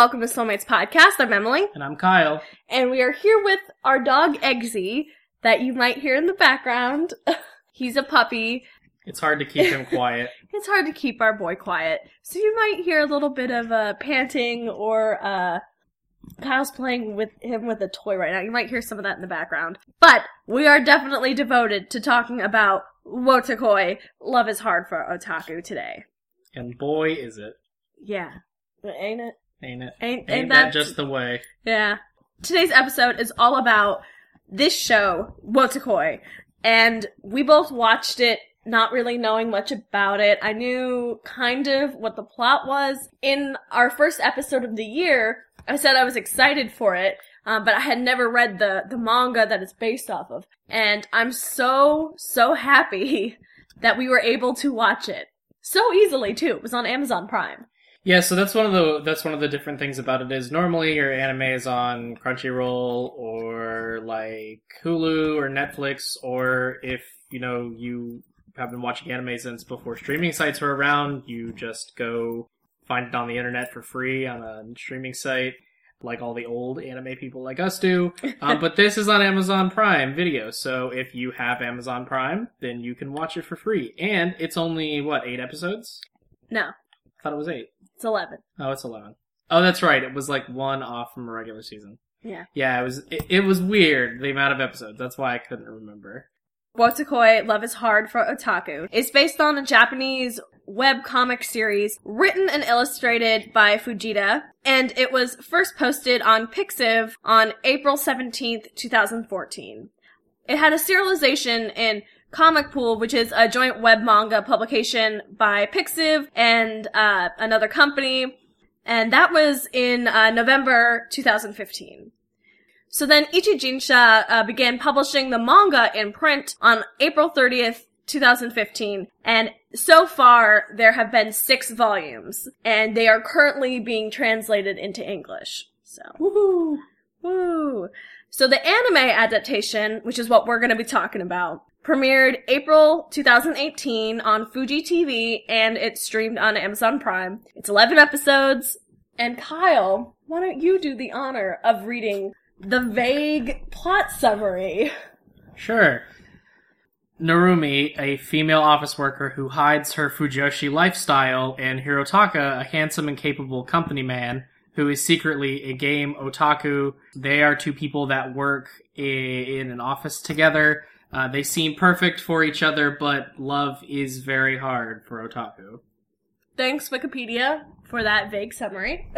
Welcome to Soulmates Podcast. I'm Emily, And I'm Kyle. and we are here with our dog Eggsy that you might hear in the background. He's a puppy. It's hard to keep him quiet. It's hard to keep our boy quiet, so you might hear a little bit of uh, panting or uh, Kyle's playing with him with a toy right now. You might hear some of that in the background. But we are definitely devoted to talking about Wotakoi. Love is hard for otaku today. And boy, is it. Yeah, ain't it? Ain't it? Ain't, Ain't, that that just the way? Yeah. Today's episode is all about this show, Wotakoi. And we both watched it not really knowing much about it. I knew kind of what the plot was. In our first episode of the year, I said I was excited for it, um, but I had never read the, the manga that it's based off of. And I'm so, so happy that we were able to watch it. So easily too. It was on Amazon Prime. Yeah, so that's one of the that's one of the different things about it is normally your anime is on Crunchyroll or like Hulu or Netflix or if you know you have been watching anime since before streaming sites were around, you just go find it on the internet for free on a streaming site like all the old anime people like us do. Um, but this is on Amazon Prime Video, so if you have Amazon Prime, then you can watch it for free. And it's only what eight episodes? No, I thought it was eight. It's 11. Oh, it's eleven. Oh, that's right. It was like one off from a regular season. Yeah. Yeah, it was. It, it was weird the amount of episodes. That's why I couldn't remember. Wotakoi, Love is Hard for Otaku. It's based on a Japanese web comic series written and illustrated by Fujita, and it was first posted on Pixiv on April 17th, 2014. It had a serialization in Comic Pool, which is a joint web manga publication by Pixiv and uh, another company, and that was in uh, November 2015. So then Ichijinsha uh, began publishing the manga in print on April 30th, 2015, and so far there have been six volumes, and they are currently being translated into English. So, woohoo! Woo! So the anime adaptation, which is what we're going to be talking about, premiered April 2018 on Fuji TV, and it's streamed on Amazon Prime. It's 11 episodes, and Kyle, why don't you do the honor of reading the vague plot summary. Sure. Narumi, a female office worker who hides her Fujoshi lifestyle, and Hirotaka, a handsome and capable company man who is secretly a game otaku. They are two people that work in an office together. Uh, they seem perfect for each other, but love is very hard for otaku. Thanks, Wikipedia, for that vague summary.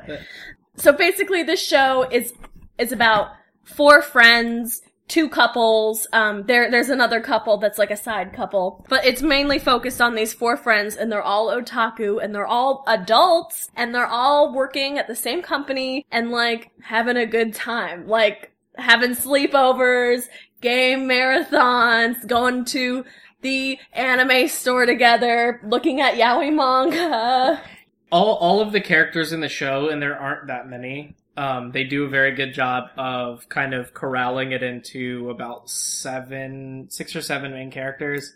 so basically, this show is is about four friends, two couples. Um, there there's another couple that's like a side couple, but it's mainly focused on these four friends, and they're all otaku, and they're all adults, and they're all working at the same company, and like having a good time, like having sleepovers, game marathons, going to the anime store together, looking at yaoi manga. all all of the characters in the show, and there aren't that many. Um, they do a very good job of kind of corralling it into about seven, six or seven main characters,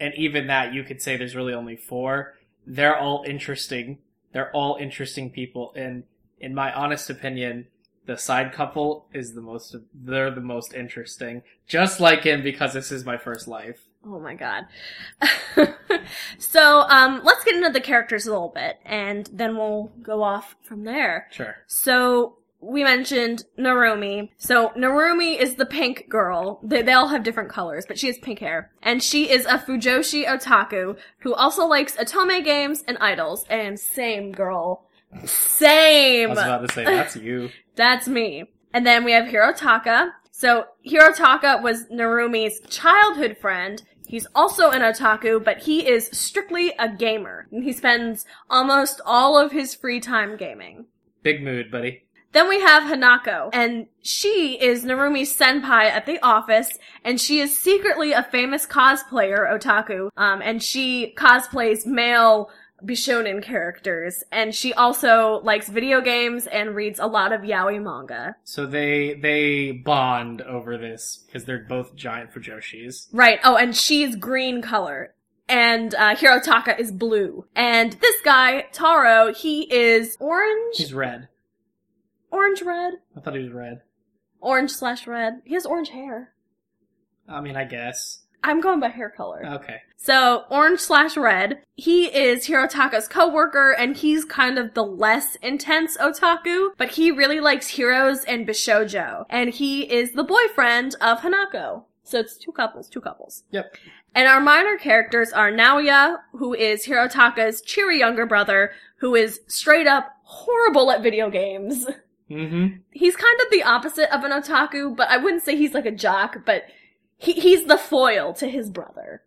and even that you could say there's really only four. They're all interesting. They're all interesting people, and in my honest opinion, the side couple is the most. They're the most interesting. Just like him, because this is my first life. Oh my god. so, um, let's get into the characters a little bit, and then we'll go off from there. Sure. So, we mentioned Narumi. So, Narumi is the pink girl. They, they all have different colors, but she has pink hair. And she is a Fujoshi otaku who also likes otome games and idols. And same girl. I Same! was about to say that's you. That's me. And then we have Hirotaka. So Hirotaka was Narumi's childhood friend. He's also an otaku, but he is strictly a gamer. And he spends almost all of his free time gaming. Big mood, buddy. Then we have Hanako, and she is Narumi's senpai at the office, and she is secretly a famous cosplayer otaku, um, and she cosplays male Bishonen characters, and she also likes video games and reads a lot of yaoi manga. So they they bond over this because they're both giant Fujoshis. Right. Oh, and she's green color. and uh, Hirotaka is blue. And this guy, Taro, he is orange, He's red. orange red, I thought he was red. orange slash red. He has orange hair. I mean, I guess. I'm going by hair color. Okay. So, orange slash red. He is Hirotaka's coworker, and he's kind of the less intense otaku, but he really likes heroes and bishojo. And he is the boyfriend of Hanako. So it's two couples, two couples. Yep. And our minor characters are Naoya, who is Hirotaka's cheery younger brother, who is straight up horrible at video games. Mm-hmm. He's kind of the opposite of an otaku, but I wouldn't say he's like a jock, but he, he's the foil to his brother.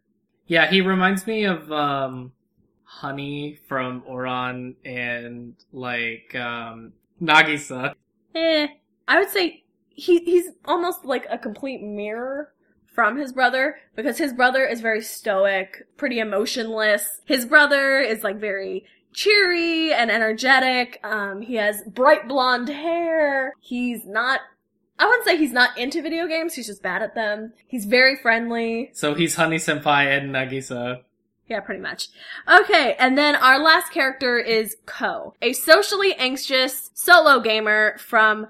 Yeah, he reminds me of um Honey from Ouran and like um Nagisa. Eh, I would say he he's almost like a complete mirror from his brother because his brother is very stoic, pretty emotionless. His brother is like very cheery and energetic. Um, he has bright blonde hair. He's not. I wouldn't say he's not into video games. He's just bad at them. He's very friendly. So he's Honey Senpai and Nagisa. Yeah, pretty much. Okay, and then our last character is Ko, a socially anxious solo gamer from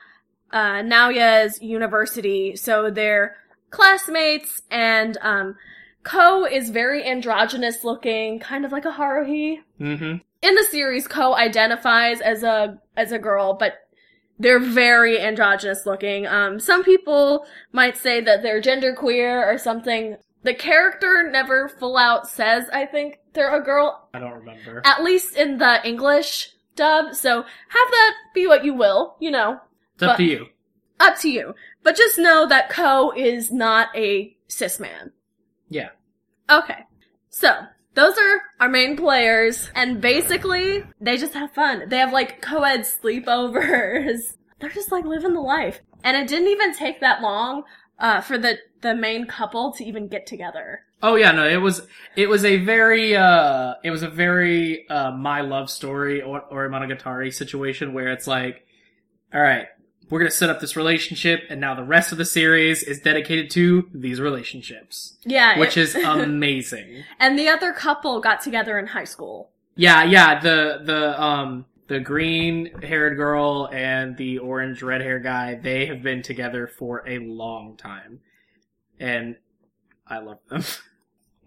uh, Naoya's university. So they're classmates, and um, Ko is very androgynous looking, kind of like a Haruhi. Mm-hmm. In the series, Ko identifies as a as a girl, but they're very androgynous looking. Um, some people might say that they're genderqueer or something. The character never full out says, I think, they're a girl, I don't remember. at least in the English dub, so have that be what you will, you know, It's up but- to you. up to you. But just know that Ko is not a cis man. Yeah. Okay. So, those are our main players, and basically, they just have fun. They have like co-ed sleepovers. They're just like living the life. And it didn't even take that long, uh, for the, the main couple to even get together. Oh yeah, no, it was it was a very uh it was a very uh my love story or Ore Monogatari situation where it's like, all right, we're gonna set up this relationship, and now the rest of the series is dedicated to these relationships, Yeah. which is amazing. and the other couple got together in high school. Yeah, yeah, the the um the green haired girl and the orange red hair guy, they have been together for a long time. And I love them.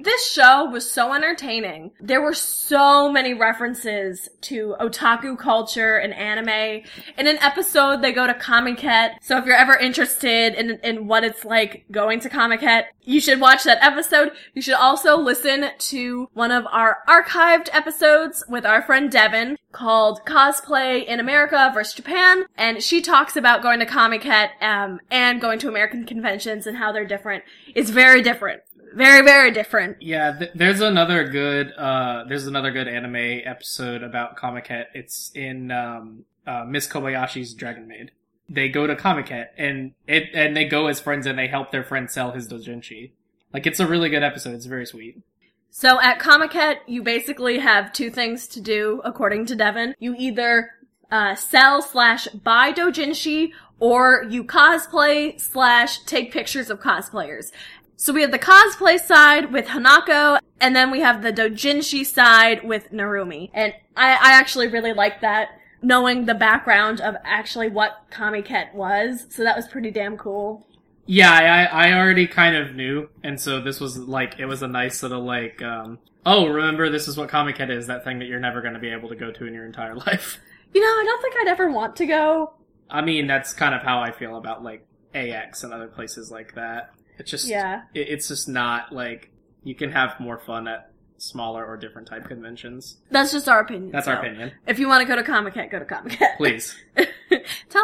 This show was so entertaining. There were so many references to otaku culture and anime. In an episode, they go to Comiket. So if you're ever interested in, in what it's like going to Comiket, you should watch that episode. You should also listen to one of our archived episodes with our friend Devin called Cosplay in America versus Japan. And she talks about going to Comiket, um, and going to American conventions and how they're different. It's very different. Very, very different. Yeah, th- there's another good uh there's another good anime episode about Comiket. It's in um uh Miss Kobayashi's Dragon Maid. They go to Comiket and it and they go as friends and they help their friend sell his doujinshi. Like it's a really good episode. It's very sweet. So at Comiket, you basically have two things to do, according to Devin. You either uh, sell slash buy dojinshi, or you cosplay slash take pictures of cosplayers. So we have the cosplay side with Hanako, and then we have the dojinshi side with Narumi. And I, I actually really like that, knowing the background of actually what Comiket was. So that was pretty damn cool. Yeah, I I already kind of knew, and so this was like it was a nice little like um oh remember this is what Comiket is that thing that you're never going to be able to go to in your entire life. You know, I don't think I'd ever want to go. I mean that's kind of how I feel about like AX and other places like that. It's just Yeah. it, it's just not like you can have more fun at smaller or different type conventions. That's just our opinion. That's so. our opinion. If you want to go to Comic Con, go to Comic Con. Please. Tell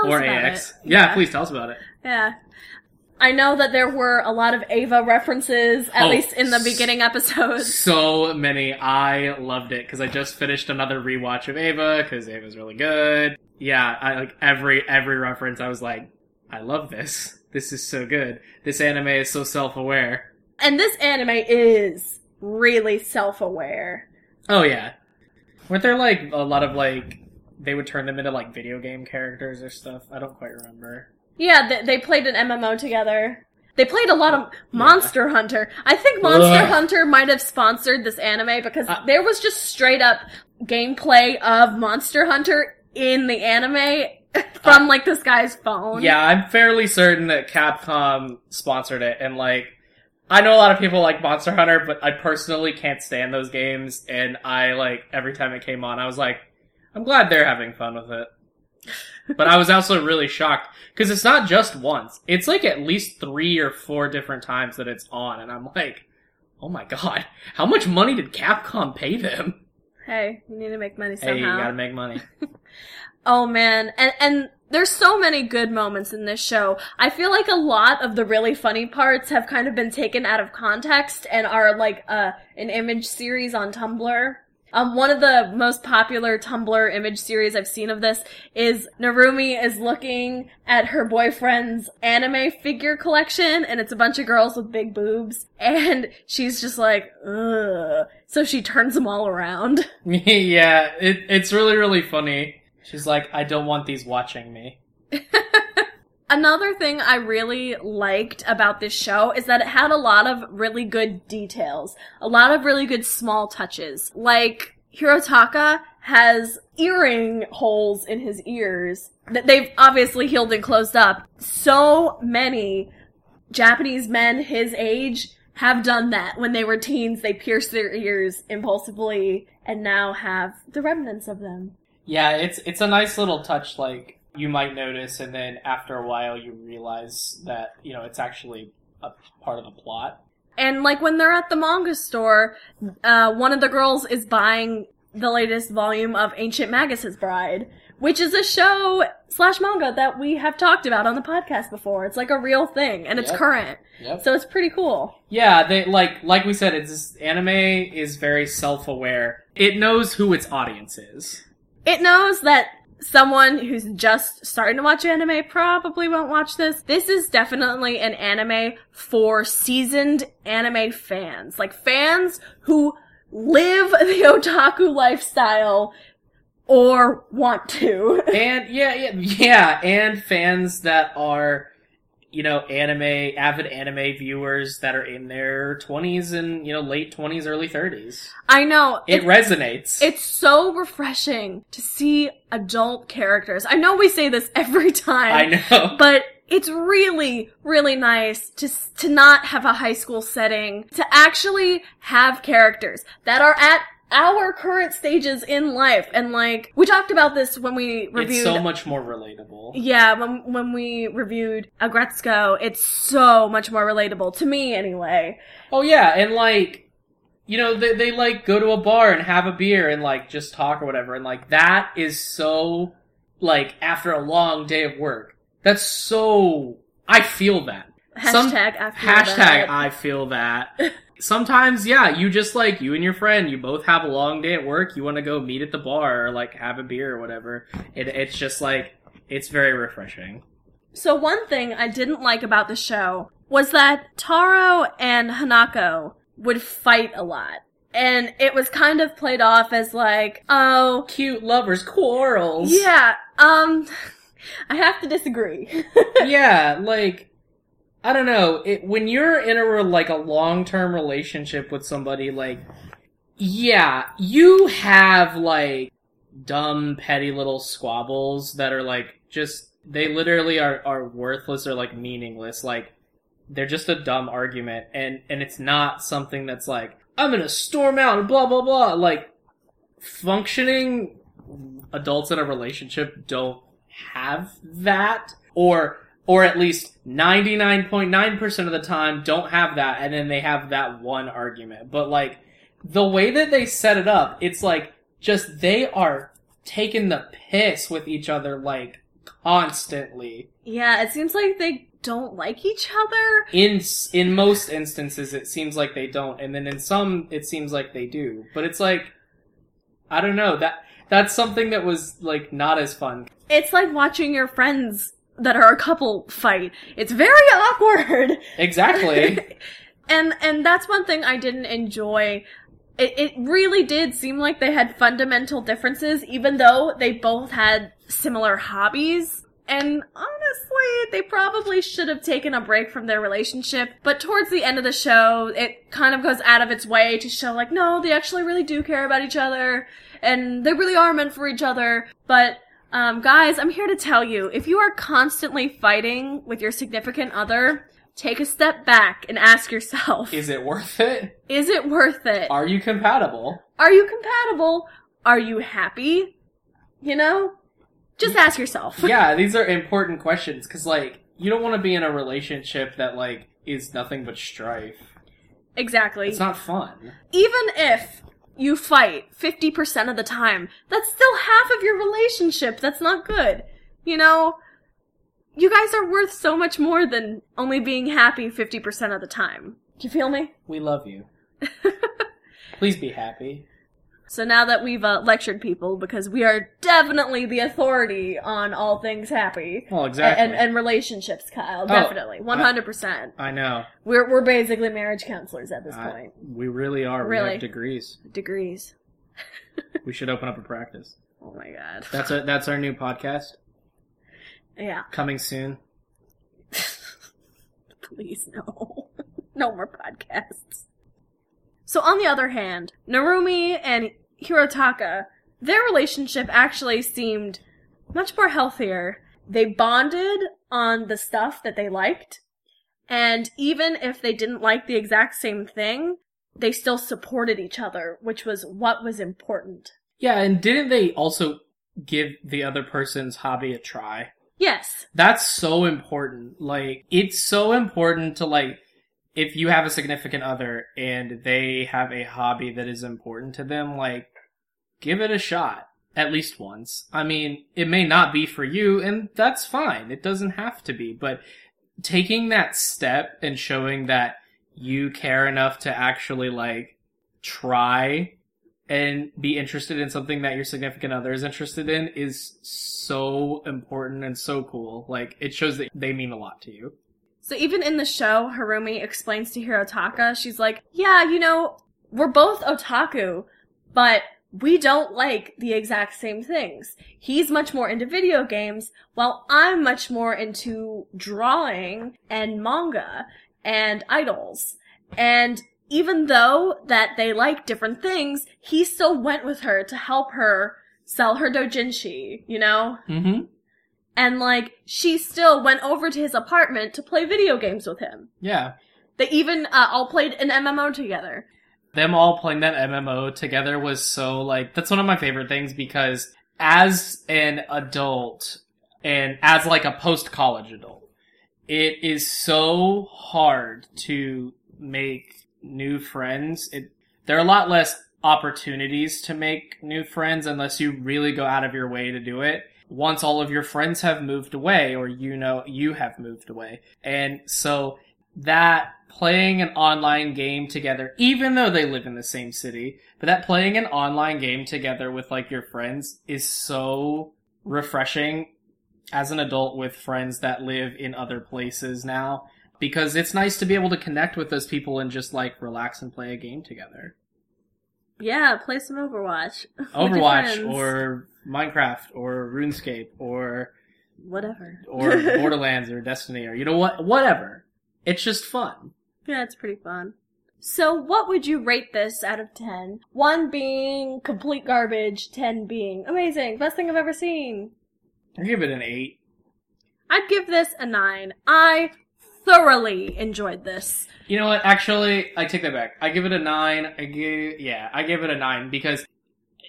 us about or AX. it. Yeah, please tell us about it. Yeah. I know that there were a lot of Eva references, at Oh, least in the beginning episodes. So many. I loved it because I just finished another rewatch of Eva because Eva's really good. Yeah, I like every every reference. I was like, I love this. This is so good. This anime is so self aware. And this anime is really self-aware. Oh yeah, weren't there like a lot of like they would turn them into like video game characters or stuff? I don't quite remember. Yeah, they, they played an MMO together. They played a lot of Monster Hunter. I think Monster Ugh. Hunter might have sponsored this anime because Uh, there was just straight up gameplay of Monster Hunter in the anime from like this guy's phone. Yeah, I'm fairly certain that Capcom sponsored it, and like, I know a lot of people like Monster Hunter, but I personally can't stand those games, and I like every time it came on, I was like, I'm glad they're having fun with it. but I was also really shocked because it's not just once; it's like at least three or four different times that it's on, and I'm like, oh my god, how much money did Capcom pay them? Hey, you need to make money somehow. Hey, you gotta make money. Oh man, and and there's so many good moments in this show. I feel like a lot of the really funny parts have kind of been taken out of context and are like uh, an image series on Tumblr. Um, one of the most popular Tumblr image series I've seen of this is Narumi is looking at her boyfriend's anime figure collection, and it's a bunch of girls with big boobs, and she's just like, ugh. So she turns them all around. yeah, it, it's really, really funny. She's like, I don't want these watching me. Another thing I really liked about this show is that it had a lot of really good details, a lot of really good small touches. Like Hirotaka has earring holes in his ears that they've obviously healed and closed up. So many Japanese men his age have done that when they were teens. They pierced their ears impulsively and now have the remnants of them. Yeah, it's it's a nice little touch. Like you might notice, and then after a while, you realize that you know it's actually a part of the plot. And like when they're at the manga store, uh, one of the girls is buying the latest volume of Ancient Magus' Bride, which is a show slash manga that we have talked about on the podcast before. It's like a real thing, and it's Yep. current, Yep. so it's pretty cool. Yeah, they like like we said, it's anime is very self aware. It knows who its audience is. It knows that someone who's just starting to watch anime probably won't watch this. This is definitely an anime for seasoned anime fans. Like fans who live the otaku lifestyle or want to. and yeah, yeah, yeah, and fans that are, you know, anime avid anime viewers that are in their twenties and you know late twenties, early thirties. I know. It resonates. It's so refreshing to see adult characters. I know we say this every time. I know. but it's really really nice to to not have a high school setting to actually have characters that are at our current stages in life and like we talked about this when we reviewed It's so much more relatable. yeah when when we reviewed Aggretsuko it's so much more relatable to me anyway Oh yeah, and like, you know, they, they like go to a bar and have a beer and like just talk or whatever, and like that is so like after a long day of work. That's so I feel that. Some- hashtag I feel Hashtag. I feel that. Sometimes, yeah, you just like you and your friend, you both have a long day at work. You want to go meet at the bar or like have a beer or whatever. It, it's just like it's very refreshing. So one thing I didn't like about the show was that Taro and Hanako would fight a lot. And it was kind of played off as like, oh, Cute lovers quarrels. yeah, um, I have to disagree. yeah, like I don't know. It, when you're in a like a long term relationship with somebody, like yeah, you have like dumb, petty little squabbles that are like just they literally are are worthless or like meaningless. Like they're just a dumb argument, and and it's not something that's like I'm gonna storm out and blah blah blah. Like functioning adults in a relationship don't have that or or at least 99.9% of the time don't have that and then they have that one argument. But like the way that they set it up it's like just they are taking the piss with each other like constantly. Yeah, it seems like they don't like each other. in in most instances it seems like they don't and then in some it seems like they do. But it's like i don't know that that's something that was like not as fun. It's like watching your friends that are a couple fight. It's very awkward. exactly and and that's one thing I didn't enjoy. It it really did seem like they had fundamental differences, even though they both had similar hobbies. And honestly, honestly, they probably should have taken a break from their relationship. But towards the end of the show, it kind of goes out of its way to show, like, no, they actually really do care about each other, and they really are meant for each other. But, um, guys, I'm here to tell you, if you are constantly fighting with your significant other, take a step back and ask yourself, Is it worth it? is it worth it? Are you compatible? Are you compatible? Are you happy? You know? Just ask yourself. yeah, these are important questions because, like, you don't want to be in a relationship that, like, is nothing but strife. Exactly. It's not fun. Even if you fight 50% of the time, that's still half of your relationship. That's not good. You know? You guys are worth so much more than only being happy 50% of the time. Do you feel me? We love you. Please be happy. So now that we've uh, lectured people, because we are definitely the authority on all things happy. Well, exactly. And, and relationships, Kyle. Definitely. 100%. I know. We're, we're basically marriage counselors at this I- point. we really are. We Really? have degrees. Degrees. We should open up a practice. Oh my god. That's a, that's our new podcast Yeah. coming soon. Please, no. no more podcasts. So, on the other hand, Narumi and Hirotaka, their relationship actually seemed much more healthier. They bonded on the stuff that they liked, and even if they didn't like the exact same thing, they still supported each other, which was what was important. Yeah, and didn't they also give the other person's hobby a try? Yes. That's so important. Like, it's so important to, like, if you have a significant other and they have a hobby that is important to them, like, give it a shot. At least once. I mean, it may not be for you, and that's fine. It doesn't have to be, but taking that step and showing that you care enough to actually, like, try and be interested in something that your significant other is interested in is so important and so cool. Like, it shows that they mean a lot to you. So even in the show, Harumi explains to Hirotaka, she's like, yeah, you know, we're both otaku, but we don't like the exact same things. He's much more into video games, while I'm much more into drawing and manga and idols. And even though that they like different things, he still went with her to help her sell her dojinshi, you know? Mm-hmm. And like, she still went over to his apartment to play video games with him. Yeah. They even uh, all played an MMO together. them all playing that MMO together was so like that's one of my favorite things because as an adult and as like a post college adult, it is so hard to make new friends. It there are a lot less opportunities to make new friends unless you really go out of your way to do it. Once all of your friends have moved away or you know you have moved away. And so that playing an online game together, even though they live in the same city, but that playing an online game together with like your friends is so refreshing as an adult with friends that live in other places now. Because it's nice to be able to connect with those people and just like relax and play a game together. Yeah, play some Overwatch. Overwatch or Minecraft or RuneScape or whatever. or Borderlands or Destiny or you know what whatever. It's just fun. yeah, it's pretty fun. So, what would you rate this out of 10? 1 being complete garbage, 10 being amazing, best thing I've ever seen. I give it an eight. I'd give this a 9. I thoroughly enjoyed this. You know what? Actually, I take that back. I give it a nine. I give yeah, I give it a nine because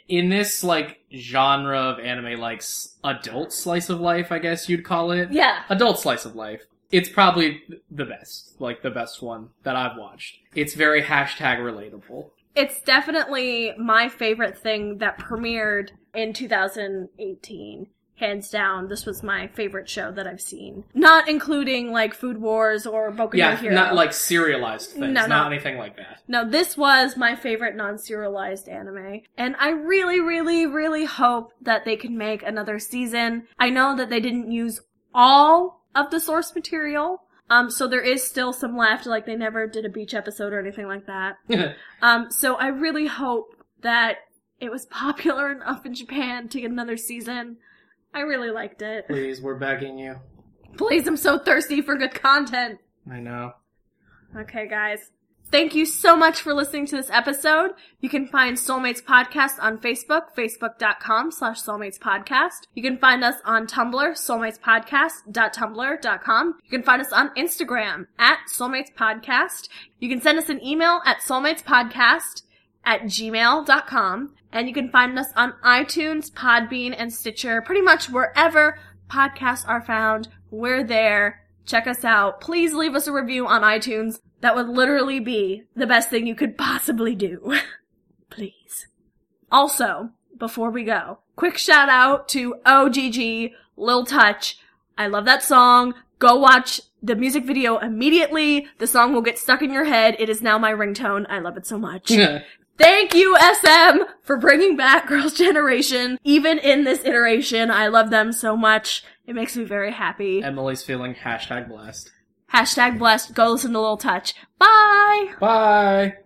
in this like genre of anime, like adult slice of life, I guess you'd call it. Yeah. Adult slice of life. It's probably the best, like the best one that I've watched. It's very hashtag relatable. It's definitely my favorite thing that premiered in 2018. Hands down, this was my favorite show that I've seen. Not including like Food Wars or Boku no Yeah, Hero. not like serialized things, No, no. not anything like that. No, this was my favorite non-serialized anime. And I really, really, really hope that they can make another season. I know that they didn't use all of the source material. Um, so there is still some left, like they never did a beach episode or anything like that. Um, so I really hope that it was popular enough in Japan to get another season. I really liked it. Please, we're begging you. Please, I'm so thirsty for good content. I know. Okay, guys. Thank you so much for listening to this episode. You can find Soulmates Podcast on Facebook, facebook.com slash soulmates podcast. You can find us on Tumblr, soulmatespodcast.tumblr.com. You can find us on Instagram at Soulmates Podcast. You can send us an email at soulmatespodcast at gmail.com. And you can find us on iTunes, Podbean, and Stitcher, pretty much wherever podcasts are found. We're there. Check us out. Please leave us a review on iTunes. That would literally be the best thing you could possibly do. Please. Also, before we go, quick shout out to OGG, Lil Touch. I love that song. Go watch the music video immediately. The song will get stuck in your head. It is now my ringtone. I love it so much. Thank you, SM, for bringing back Girls' Generation. Even in this iteration, I love them so much. It makes me very happy. Emily's feeling hashtag blessed. Hashtag blessed. Go listen to Little Touch. Bye! Bye.